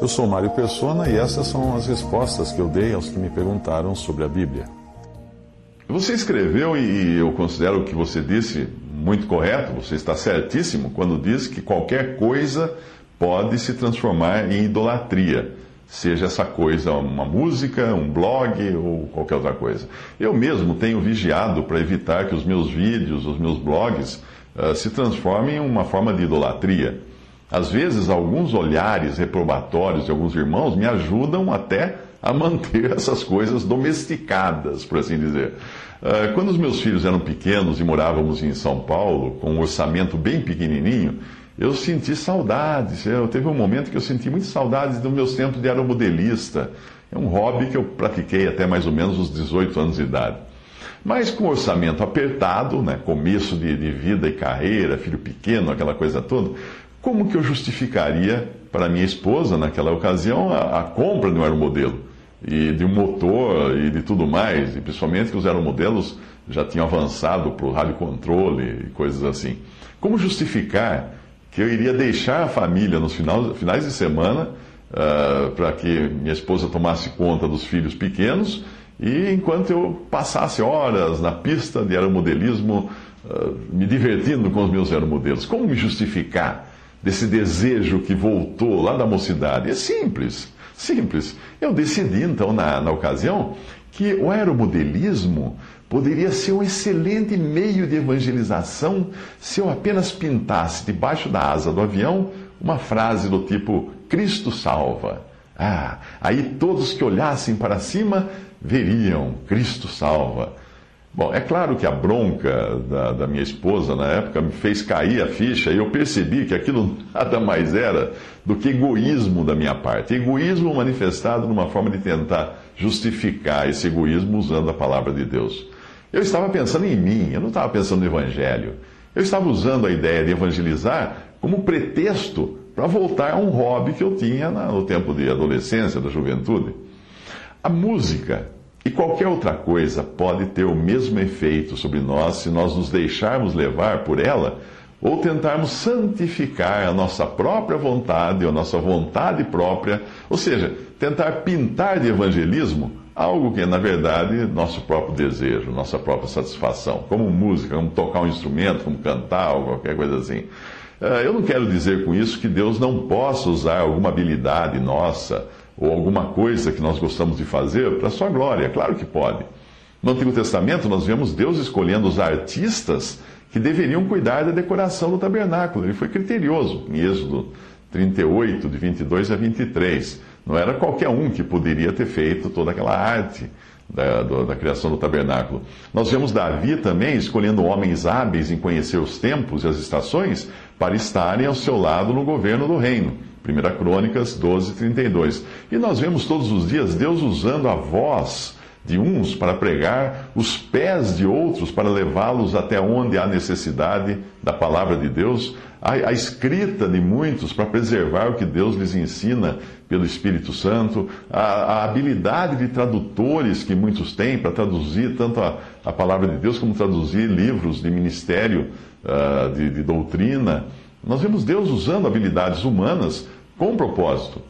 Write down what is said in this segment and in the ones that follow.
Eu sou Mário Persona e essas são as respostas que eu dei aos que me perguntaram sobre a Bíblia. Você escreveu e eu considero o que você disse muito correto, você está certíssimo quando diz que qualquer coisa pode se transformar em idolatria, seja essa coisa uma música, um blog ou qualquer outra coisa. Eu mesmo tenho vigiado para evitar que os meus vídeos, os meus blogs, uh, se transformem em uma forma de idolatria. Às vezes, alguns olhares reprobatórios de alguns irmãos me ajudam até a manter essas coisas domesticadas, por assim dizer. Ah, quando os meus filhos eram pequenos e morávamos em São Paulo, com um orçamento bem pequenininho, eu senti saudades. Eu, teve um momento que eu senti muitas saudades dos meus tempos de aeromodelista. É um hobby que eu pratiquei até mais ou menos os 18 anos de idade. Mas com orçamento apertado, né, começo de, de vida e carreira, filho pequeno, aquela coisa toda, como que eu justificaria para minha esposa, naquela ocasião, a, a compra de um aeromodelo? e de um motor e de tudo mais, e principalmente que os aeromodelos já tinham avançado para o rádio controle e coisas assim. Como justificar que eu iria deixar a família nos finais, de semana uh, para que minha esposa tomasse conta dos filhos pequenos e enquanto eu passasse horas na pista de aeromodelismo, uh, me divertindo com os meus aeromodelos? Como me justificar desse desejo que voltou lá da mocidade? É simples. Simples. Eu decidi, então, na, na ocasião, que o aeromodelismo poderia ser um excelente meio de evangelização se eu apenas pintasse debaixo da asa do avião uma frase do tipo: Cristo salva. Ah, aí todos que olhassem para cima veriam: Cristo salva. Bom, é claro que a bronca da, da, minha esposa na época me fez cair a ficha e eu percebi que aquilo nada mais era do que egoísmo da minha parte. Egoísmo manifestado numa forma de tentar justificar esse egoísmo usando a palavra de Deus. Eu estava pensando em mim, eu não estava pensando no Evangelho. Eu estava usando a ideia de evangelizar como pretexto para voltar a um hobby que eu tinha no tempo de adolescência, da juventude. A música e qualquer outra coisa pode ter o mesmo efeito sobre nós se nós nos deixarmos levar por ela ou tentarmos santificar a nossa própria vontade, ou a nossa vontade própria, ou seja, tentar pintar de evangelismo algo que é, na verdade, nosso próprio desejo, nossa própria satisfação, como música, como tocar um instrumento, como cantar, ou qualquer coisa assim. Eh, eu não quero dizer com isso que Deus não possa usar alguma habilidade nossa ou alguma coisa que nós gostamos de fazer para sua glória. Claro que pode. No Antigo Testamento, nós vemos Deus escolhendo os artistas que deveriam cuidar da decoração do tabernáculo. Ele foi criterioso, em Êxodo 38, de 22 a 23. Não era qualquer um que poderia ter feito toda aquela arte da, da, da, criação do tabernáculo. Nós vemos Davi também escolhendo homens hábeis em conhecer os tempos e as estações para estarem ao seu lado no governo do reino. 1 Crônicas 12, 32. E nós vemos todos os dias Deus usando a voz de uns para pregar, os pés de outros para levá-los até onde há necessidade da palavra de Deus, a, a, escrita de muitos para preservar o que Deus lhes ensina pelo Espírito Santo, a, a habilidade de tradutores que muitos têm para traduzir tanto a, a, palavra de Deus como traduzir livros de ministério uh, de, de doutrina. Nós vemos Deus usando habilidades humanas com propósito.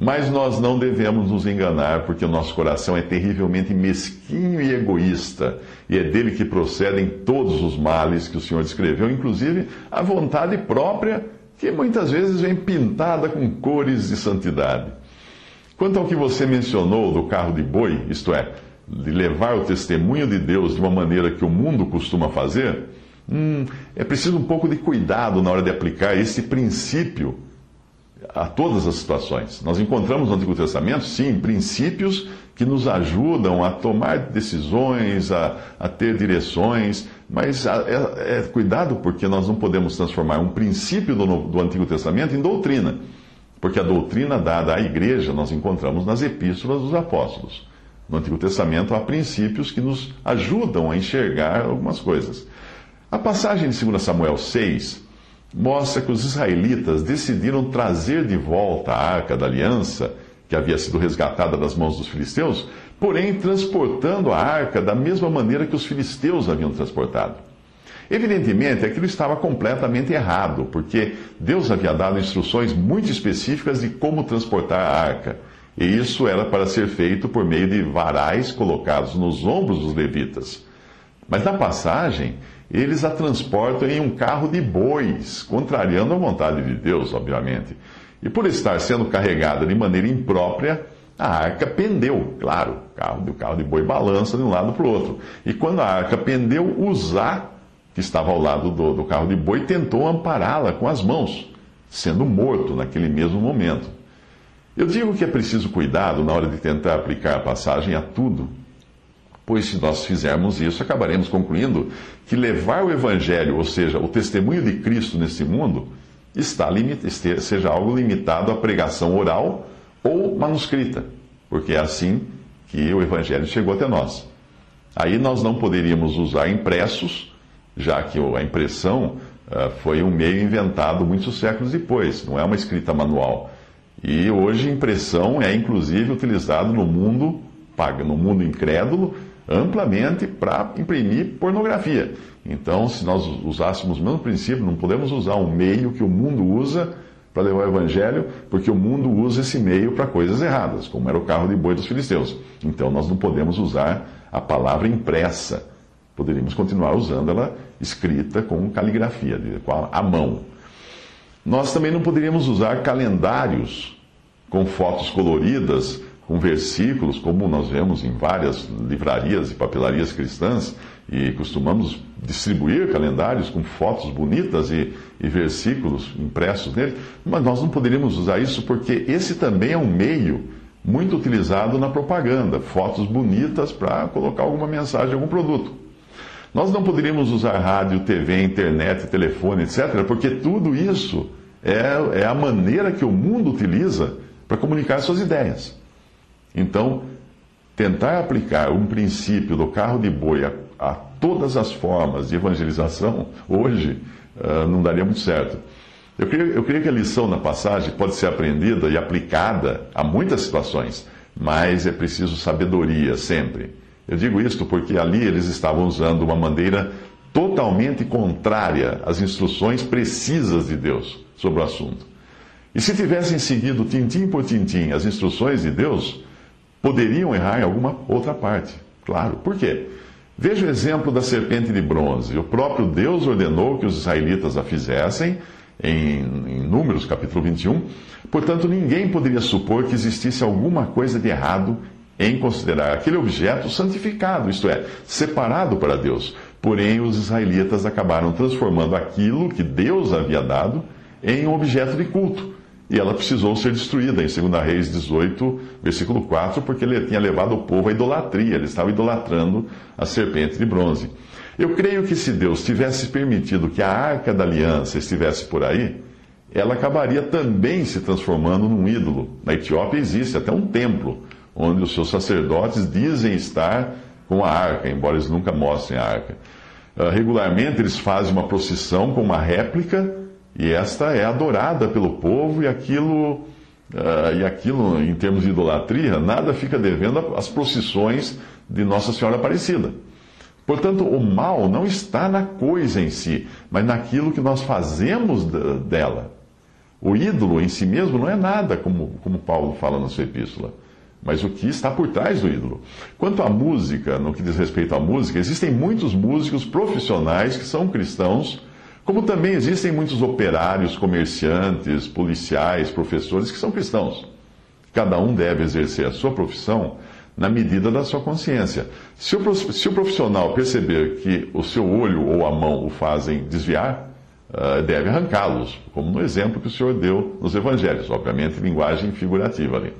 Mas nós não devemos nos enganar, porque o nosso coração é terrivelmente mesquinho e egoísta, e é dele que procedem todos os males que o Senhor descreveu, inclusive a vontade própria, que muitas vezes vem pintada com cores de santidade. Quanto ao que você mencionou do carro de boi, isto é, de levar o testemunho de Deus de uma maneira que o mundo costuma fazer, hum, é preciso um pouco de cuidado na hora de aplicar esse princípio a todas as situações. Nós encontramos no Antigo Testamento, sim, princípios que nos ajudam a tomar decisões, a, a ter direções, mas é, é, cuidado porque nós não podemos transformar um princípio do, do Antigo Testamento em doutrina, porque a doutrina dada à igreja nós encontramos nas epístolas dos apóstolos. No Antigo Testamento há princípios que nos ajudam a enxergar algumas coisas. A passagem de 2 Samuel 6 mostra que os israelitas decidiram trazer de volta a arca da aliança, que havia sido resgatada das mãos dos filisteus, porém transportando a arca da mesma maneira que os filisteus haviam transportado. Evidentemente, aquilo estava completamente errado, porque Deus havia dado instruções muito específicas de como transportar a arca. E isso era para ser feito por meio de varais colocados nos ombros dos levitas. Mas na passagem, eles a transportam em um carro de bois, contrariando a vontade de Deus, obviamente. E por estar sendo carregada de maneira imprópria, a arca pendeu, claro, o carro, o carro de boi balança de um lado para o outro. E quando a arca pendeu, Uzá, que estava ao lado do, do carro de boi, tentou ampará-la com as mãos, sendo morto naquele mesmo momento. Eu digo que é preciso cuidado na hora de tentar aplicar a passagem a tudo, pois se nós fizermos isso, acabaremos concluindo que levar o Evangelho, ou seja, o testemunho de Cristo nesse mundo, está seja algo limitado à pregação oral ou manuscrita, porque é assim que o Evangelho chegou até nós. Aí nós não poderíamos usar impressos, já que a impressão uh, foi um meio inventado muitos séculos depois, não é uma escrita manual. E hoje impressão é inclusive utilizado no mundo no mundo incrédulo amplamente para imprimir pornografia. Então, se nós usássemos o mesmo princípio, não podemos usar um meio que o mundo usa para levar o evangelho, porque o mundo usa esse meio para coisas erradas, como era o carro de boi dos filisteus. Então, nós não podemos usar a palavra impressa. Poderíamos continuar usando ela escrita com caligrafia, com a mão. Nós também não poderíamos usar calendários com fotos coloridas, com versículos, como nós vemos em várias livrarias e papelarias cristãs, e costumamos distribuir calendários com fotos bonitas e, e, versículos impressos nele, mas nós não poderíamos usar isso porque esse também é um meio muito utilizado na propaganda, fotos bonitas para colocar alguma mensagem, algum produto. Nós não poderíamos usar rádio, TV, internet, telefone, etc., porque tudo isso é, é a maneira que o mundo utiliza para comunicar suas ideias. Então, tentar aplicar um princípio do carro de boi a, a todas as formas de evangelização, hoje, uh, não daria muito certo. Eu creio, eu creio que a lição na passagem pode ser aprendida e aplicada a muitas situações, mas é preciso sabedoria sempre. Eu digo isto porque ali eles estavam usando uma maneira totalmente contrária às instruções precisas de Deus sobre o assunto. E se tivessem seguido tintim por tintim as instruções de Deus, poderiam errar em alguma outra parte. Claro. Por quê? Veja o exemplo da serpente de bronze. O próprio Deus ordenou que os israelitas a fizessem, em, em Números capítulo 21. Portanto, ninguém poderia supor que existisse alguma coisa de errado em considerar aquele objeto santificado, isto é, separado para Deus. Porém, os israelitas acabaram transformando aquilo que Deus havia dado em um objeto de culto e ela precisou ser destruída, em 2 Reis 18, versículo 4, porque ele tinha levado o povo à idolatria, ele estava idolatrando a serpente de bronze. Eu creio que se Deus tivesse permitido que a arca da aliança estivesse por aí, ela acabaria também se transformando num ídolo. Na Etiópia existe até um templo, onde os seus sacerdotes dizem estar com a arca, embora eles nunca mostrem a arca. Uh, regularmente eles fazem uma procissão com uma réplica e esta é adorada pelo povo, e aquilo, uh, e aquilo, em termos de idolatria, nada fica devendo às procissões de Nossa Senhora Aparecida. Portanto, o mal não está na coisa em si, mas naquilo que nós fazemos dela. O ídolo em si mesmo não é nada, como, como Paulo fala na sua epístola, mas o que está por trás do ídolo. Quanto à música, no que diz respeito à música, existem muitos músicos profissionais que são cristãos como também existem muitos operários, comerciantes, policiais, professores que são cristãos. Cada um deve exercer a sua profissão na medida da sua consciência. Se o profissional perceber que o seu olho ou a mão o fazem desviar, ah, deve arrancá-los, como no exemplo que o Senhor deu nos evangelhos, obviamente linguagem figurativa ali.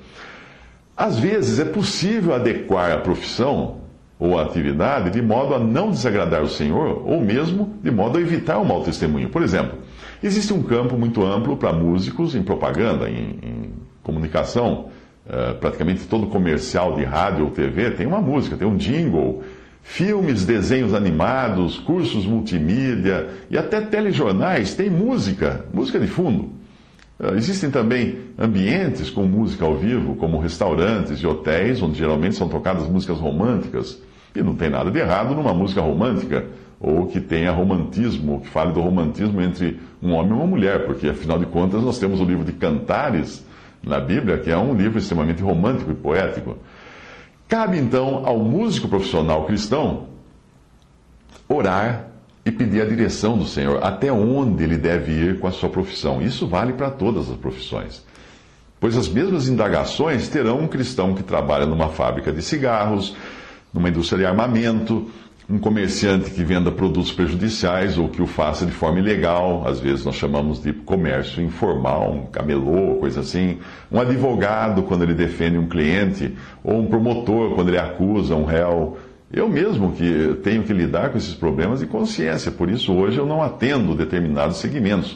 Às vezes é possível adequar a profissão ou atividade de modo a não desagradar o Senhor, ou mesmo de modo a evitar o mau testemunho. Por exemplo, existe um campo muito amplo para músicos em propaganda, em, em comunicação. Uh, praticamente todo comercial de rádio ou TV tem uma música, tem um jingle. Filmes, desenhos animados, cursos multimídia e até telejornais têm música, música de fundo. Uh, existem também ambientes com música ao vivo, como restaurantes e hotéis, onde geralmente são tocadas músicas românticas. E não tem nada de errado numa música romântica ou que tenha romantismo, que fale do romantismo entre um homem e uma mulher, porque afinal de contas nós temos o livro de Cantares na Bíblia, que é um livro extremamente romântico e poético. Cabe então ao músico profissional cristão orar e pedir a direção do Senhor, até onde ele deve ir com a sua profissão. Isso vale para todas as profissões. Pois as mesmas indagações terão um cristão que trabalha numa fábrica de cigarros, numa indústria de armamento, um comerciante que venda produtos prejudiciais ou que o faça de forma ilegal, às vezes nós chamamos de comércio informal, um camelô, coisa assim, um advogado quando ele defende um cliente, ou um promotor quando ele acusa um réu. Eu mesmo que tenho que lidar com esses problemas de consciência, por isso hoje eu não atendo determinados segmentos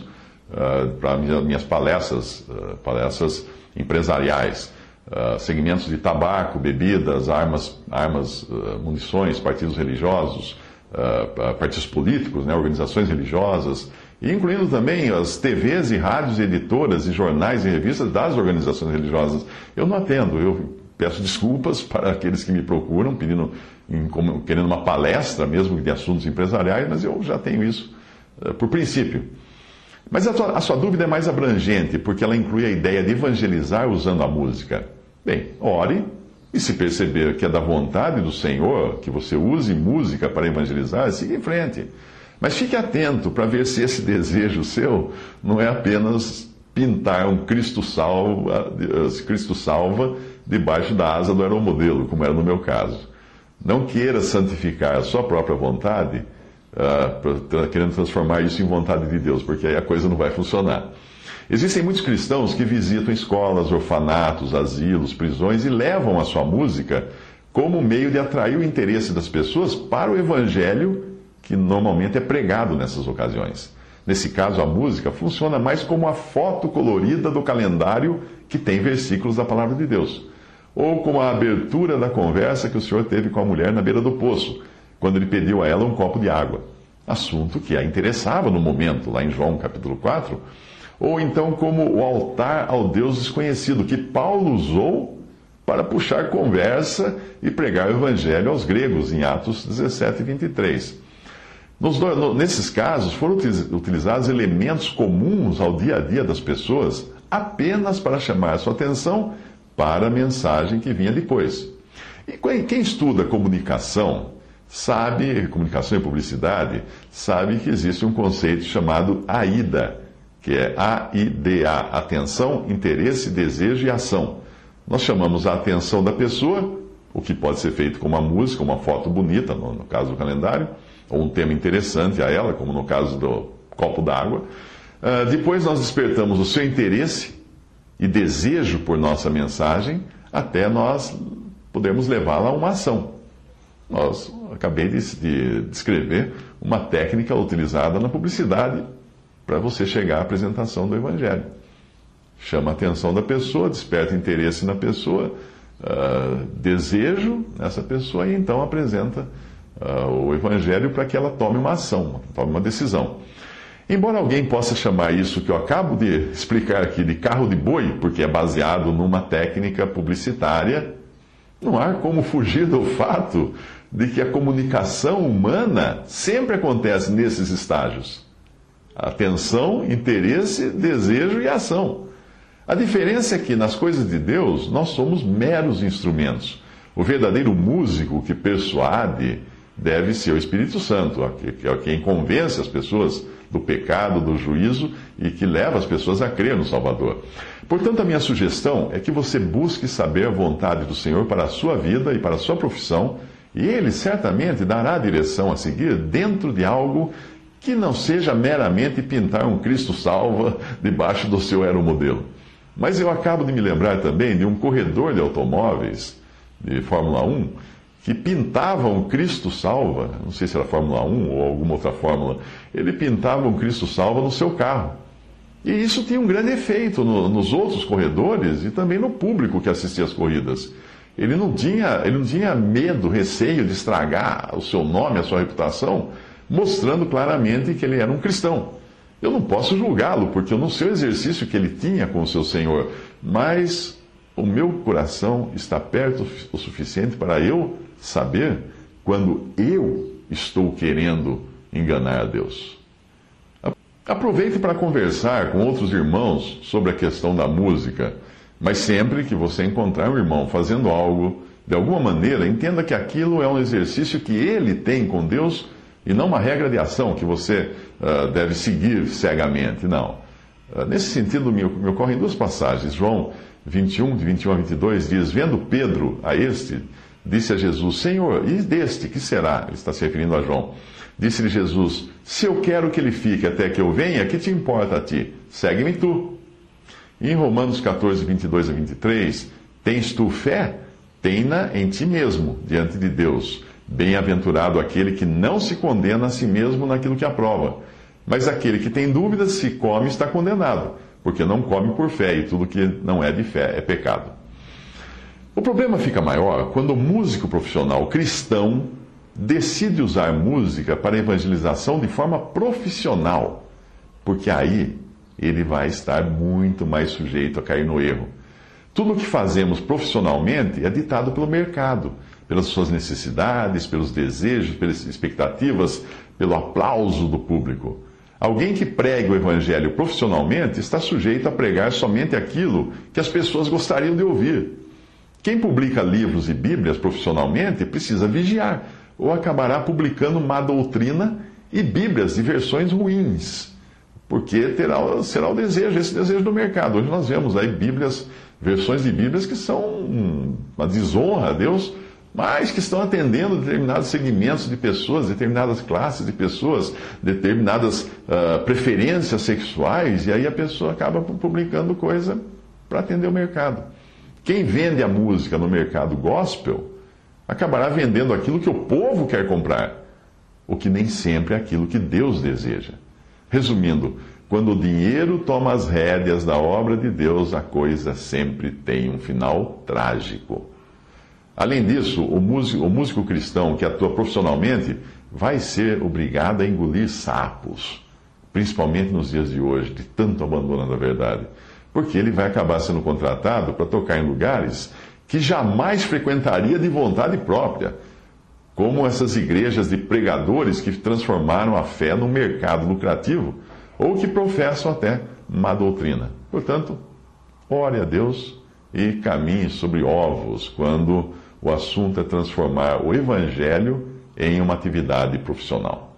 uh, para minhas palestras, uh, palestras empresariais. Uh, segmentos de tabaco, bebidas, armas, armas uh, munições, partidos religiosos, uh, partidos políticos, né, organizações religiosas, incluindo também as TVs e rádios, editoras e jornais e revistas das organizações religiosas. Eu não atendo, eu peço desculpas para aqueles que me procuram, pedindo, querendo uma palestra mesmo de assuntos empresariais, mas eu já tenho isso por princípio. Mas a, a sua dúvida é mais abrangente, porque ela inclui a ideia de evangelizar usando a música. Bem, ore e se perceber que é da vontade do Senhor que você use música para evangelizar, siga em frente. Mas fique atento para ver se esse desejo seu não é apenas pintar um Cristo salva, Cristo salva debaixo da asa do aeromodelo, como era no meu caso. Não queira santificar a sua própria vontade uh, querendo transformar isso em vontade de Deus, porque aí a coisa não vai funcionar. Existem muitos cristãos que visitam escolas, orfanatos, asilos, prisões e levam a sua música como meio de atrair o interesse das pessoas para o evangelho que normalmente é pregado nessas ocasiões. Nesse caso, a música funciona mais como a foto colorida do calendário que tem versículos da palavra de Deus, ou como a abertura da conversa que o Senhor teve com a mulher na beira do poço quando ele pediu a ela um copo de água. Assunto que a interessava no momento, lá em João capítulo 4. Ou então, como o altar ao Deus desconhecido, que Paulo usou para puxar conversa e pregar o evangelho aos gregos, em Atos 17 e 23. Nos, nesses casos, foram utilizados elementos comuns ao dia a dia das pessoas apenas para chamar sua atenção para a mensagem que vinha depois. E quem estuda comunicação sabe, comunicação e publicidade, sabe que existe um conceito chamado AIDA, que é A-I-D-A, atenção, interesse, desejo e ação. Nós chamamos a atenção da pessoa, o que pode ser feito com uma música, uma foto bonita, no, caso do calendário, ou um tema interessante a ela, como no caso do copo d'água. Uh, depois nós despertamos o seu interesse e desejo por nossa mensagem, até nós podermos levá-la a uma ação. Nós acabei de, de descrever uma técnica utilizada na publicidade para você chegar à apresentação do Evangelho. Chama a atenção da pessoa, desperta interesse na pessoa, uh, desejo nessa pessoa e então apresenta uh, o Evangelho para que ela tome uma ação, tome uma decisão. Embora alguém possa chamar isso que eu acabo de explicar aqui de carro de boi, porque é baseado numa técnica publicitária, não há como fugir do fato de que a comunicação humana sempre acontece nesses estágios: atenção, interesse, desejo e ação. A diferença é que nas coisas de Deus nós somos meros instrumentos. O verdadeiro músico que persuade deve ser o Espírito Santo, que é quem convence as pessoas do pecado, do juízo e que leva as pessoas a crer no Salvador. Portanto, a minha sugestão é que você busque saber a vontade do Senhor para a sua vida e para a sua profissão, e Ele certamente dará a direção a seguir dentro de algo que não seja meramente pintar um Cristo salva debaixo do seu aeromodelo. Mas eu acabo de me lembrar também de um corredor de automóveis de Fórmula 1 que pintava um Cristo salva, não sei se era Fórmula 1 ou alguma outra fórmula, ele pintava um Cristo salva no seu carro. E isso tinha um grande efeito no, nos outros corredores e também no público que assistia às corridas. Ele não, tinha, ele não tinha medo, receio de estragar o seu nome, a sua reputação, mostrando claramente que ele era um cristão. Eu não posso julgá-lo, porque eu não sei o exercício que ele tinha com o seu Senhor, mas o meu coração está perto o suficiente para eu saber quando eu estou querendo enganar a Deus. Aproveite para conversar com outros irmãos sobre a questão da música, mas sempre que você encontrar um irmão fazendo algo, de alguma maneira, entenda que aquilo é um exercício que ele tem com Deus e não uma regra de ação que você uh, deve seguir cegamente, não. Uh, nesse sentido, me, me ocorrem duas passagens. João 21, de 21 a 22 diz: Vendo Pedro a este, disse a Jesus: Senhor, e deste, que será? Ele está se referindo a João. Disse-lhe Jesus: Se eu quero que ele fique até que eu venha, que te importa a ti? Segue-me tu. Em Romanos 14, 22 a 23, tens tu fé? Tenha em ti mesmo, diante de Deus. Bem-aventurado aquele que não se condena a si mesmo naquilo que aprova. Mas aquele que tem dúvidas, se come, está condenado, porque não come por fé, e tudo que não é de fé é pecado. O problema fica maior quando o músico profissional cristão decide usar música para evangelização de forma profissional, porque aí ele vai estar muito mais sujeito a cair no erro. Tudo o que fazemos profissionalmente é ditado pelo mercado, pelas suas necessidades, pelos desejos, pelas expectativas, pelo aplauso do público. Alguém que pregue o evangelho profissionalmente está sujeito a pregar somente aquilo que as pessoas gostariam de ouvir. Quem publica livros e Bíblias profissionalmente precisa vigiar, ou acabará publicando má doutrina e Bíblias de versões ruins, porque terá, será o desejo, esse desejo do mercado. Hoje nós vemos aí Bíblias, versões de Bíblias que são uma desonra a Deus, mas que estão atendendo determinados segmentos de pessoas, determinadas classes de pessoas, determinadas uh, preferências sexuais, e aí a pessoa acaba publicando coisa para atender o mercado. Quem vende a música no mercado gospel acabará vendendo aquilo que o povo quer comprar, o que nem sempre é aquilo que Deus deseja. Resumindo, quando o dinheiro toma as rédeas da obra de Deus, a coisa sempre tem um final trágico. Além disso, o músico, o músico cristão que atua profissionalmente vai ser obrigado a engolir sapos, principalmente nos dias de hoje, de tanto abandono da verdade porque ele vai acabar sendo contratado para tocar em lugares que jamais frequentaria de vontade própria, como essas igrejas de pregadores que transformaram a fé num mercado lucrativo ou que professam até má doutrina. Portanto, ore a Deus e caminhe sobre ovos quando o assunto é transformar o evangelho em uma atividade profissional.